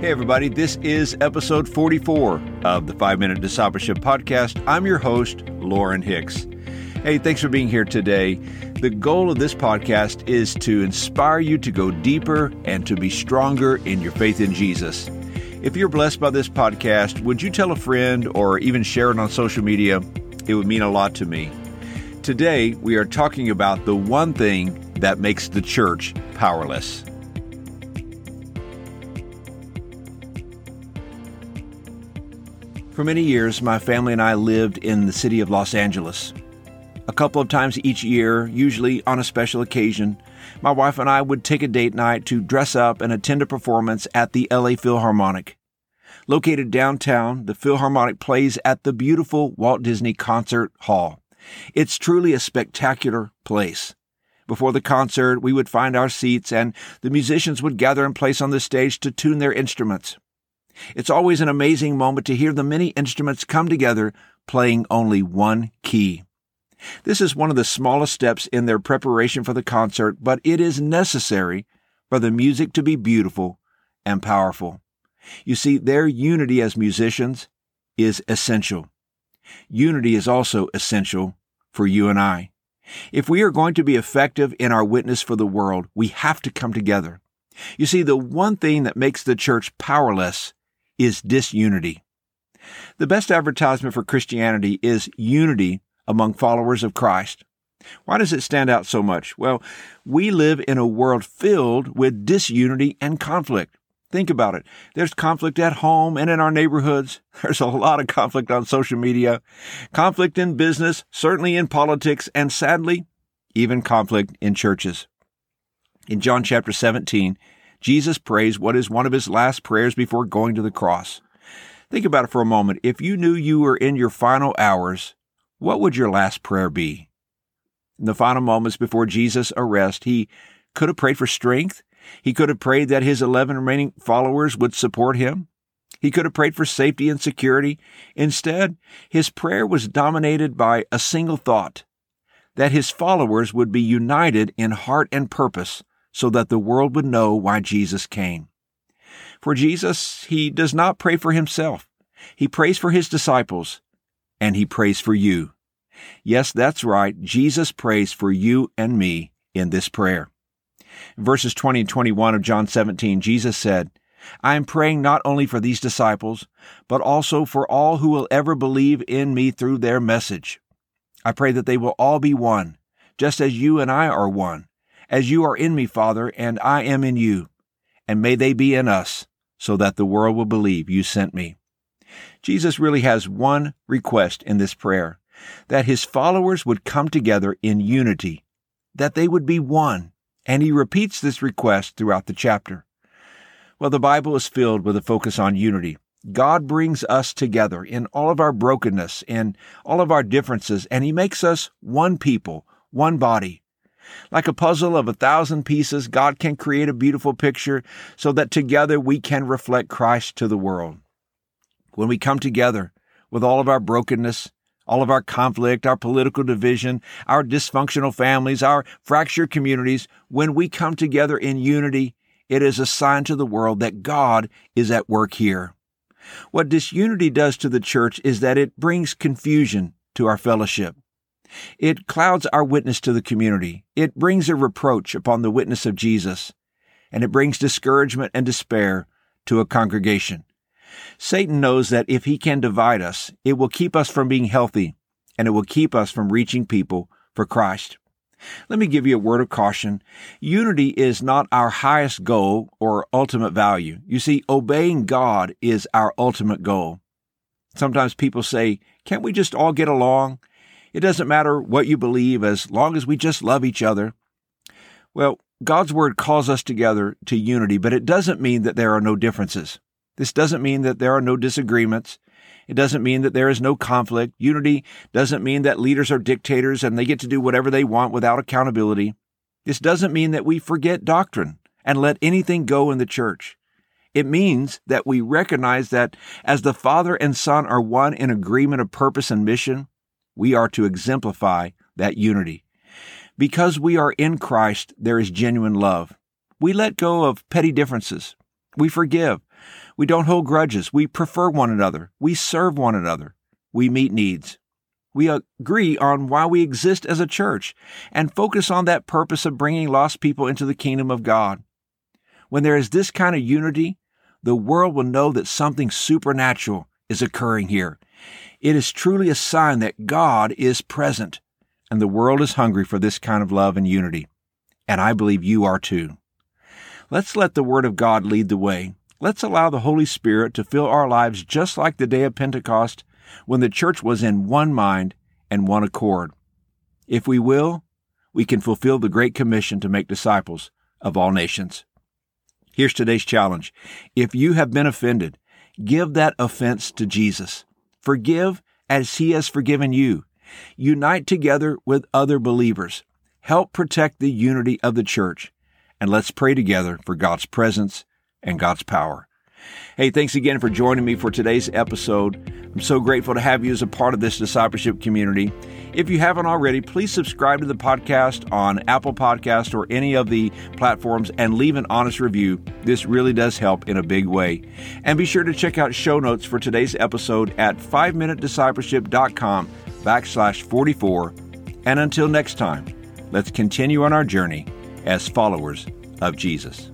Hey, everybody, this is episode 44 of the 5 Minute Discipleship Podcast. I'm your host, Lauren Hicks. Hey, thanks for being here today. The goal of this podcast is to inspire you to go deeper and to be stronger in your faith in Jesus. If you're blessed by this podcast, would you tell a friend or even share it on social media? It would mean a lot to me. Today, we are talking about the one thing that makes the church powerless. For many years, my family and I lived in the city of Los Angeles. A couple of times each year, usually on a special occasion, my wife and I would take a date night to dress up and attend a performance at the LA Philharmonic. Located downtown, the Philharmonic plays at the beautiful Walt Disney Concert Hall. It's truly a spectacular place. Before the concert, we would find our seats and the musicians would gather in place on the stage to tune their instruments. It's always an amazing moment to hear the many instruments come together playing only one key. This is one of the smallest steps in their preparation for the concert, but it is necessary for the music to be beautiful and powerful. You see, their unity as musicians is essential. Unity is also essential for you and I. If we are going to be effective in our witness for the world, we have to come together. You see, the one thing that makes the church powerless is disunity. The best advertisement for Christianity is unity among followers of Christ. Why does it stand out so much? Well, we live in a world filled with disunity and conflict. Think about it. There's conflict at home and in our neighborhoods. There's a lot of conflict on social media, conflict in business, certainly in politics, and sadly, even conflict in churches. In John chapter 17, Jesus prays what is one of his last prayers before going to the cross. Think about it for a moment. If you knew you were in your final hours, what would your last prayer be? In the final moments before Jesus' arrest, he could have prayed for strength. He could have prayed that his 11 remaining followers would support him. He could have prayed for safety and security. Instead, his prayer was dominated by a single thought that his followers would be united in heart and purpose so that the world would know why Jesus came. For Jesus, he does not pray for himself. He prays for his disciples, and he prays for you. Yes, that's right. Jesus prays for you and me in this prayer. Verses 20 and 21 of John 17, Jesus said, I am praying not only for these disciples, but also for all who will ever believe in me through their message. I pray that they will all be one, just as you and I are one, as you are in me, Father, and I am in you. And may they be in us, so that the world will believe you sent me. Jesus really has one request in this prayer that his followers would come together in unity, that they would be one. And he repeats this request throughout the chapter. Well, the Bible is filled with a focus on unity. God brings us together in all of our brokenness and all of our differences, and he makes us one people, one body, like a puzzle of a thousand pieces, God can create a beautiful picture so that together we can reflect Christ to the world. When we come together with all of our brokenness, all of our conflict, our political division, our dysfunctional families, our fractured communities, when we come together in unity, it is a sign to the world that God is at work here. What disunity does to the church is that it brings confusion to our fellowship. It clouds our witness to the community. It brings a reproach upon the witness of Jesus, and it brings discouragement and despair to a congregation. Satan knows that if he can divide us, it will keep us from being healthy, and it will keep us from reaching people for Christ. Let me give you a word of caution. Unity is not our highest goal or ultimate value. You see, obeying God is our ultimate goal. Sometimes people say, can't we just all get along? It doesn't matter what you believe as long as we just love each other. Well, God's Word calls us together to unity, but it doesn't mean that there are no differences. This doesn't mean that there are no disagreements. It doesn't mean that there is no conflict. Unity doesn't mean that leaders are dictators and they get to do whatever they want without accountability. This doesn't mean that we forget doctrine and let anything go in the church. It means that we recognize that as the Father and Son are one in agreement of purpose and mission, we are to exemplify that unity. Because we are in Christ, there is genuine love. We let go of petty differences. We forgive. We don't hold grudges. We prefer one another. We serve one another. We meet needs. We agree on why we exist as a church and focus on that purpose of bringing lost people into the kingdom of God. When there is this kind of unity, the world will know that something supernatural is occurring here. It is truly a sign that God is present, and the world is hungry for this kind of love and unity. And I believe you are too. Let's let the Word of God lead the way. Let's allow the Holy Spirit to fill our lives just like the day of Pentecost when the church was in one mind and one accord. If we will, we can fulfill the Great Commission to make disciples of all nations. Here's today's challenge. If you have been offended, give that offense to Jesus. Forgive as he has forgiven you. Unite together with other believers. Help protect the unity of the church. And let's pray together for God's presence and God's power. Hey, thanks again for joining me for today's episode. I'm so grateful to have you as a part of this discipleship community. If you haven't already, please subscribe to the podcast on Apple Podcast or any of the platforms and leave an honest review. This really does help in a big way. And be sure to check out show notes for today's episode at 5minutediscipleship.com backslash 44. And until next time, let's continue on our journey as followers of Jesus.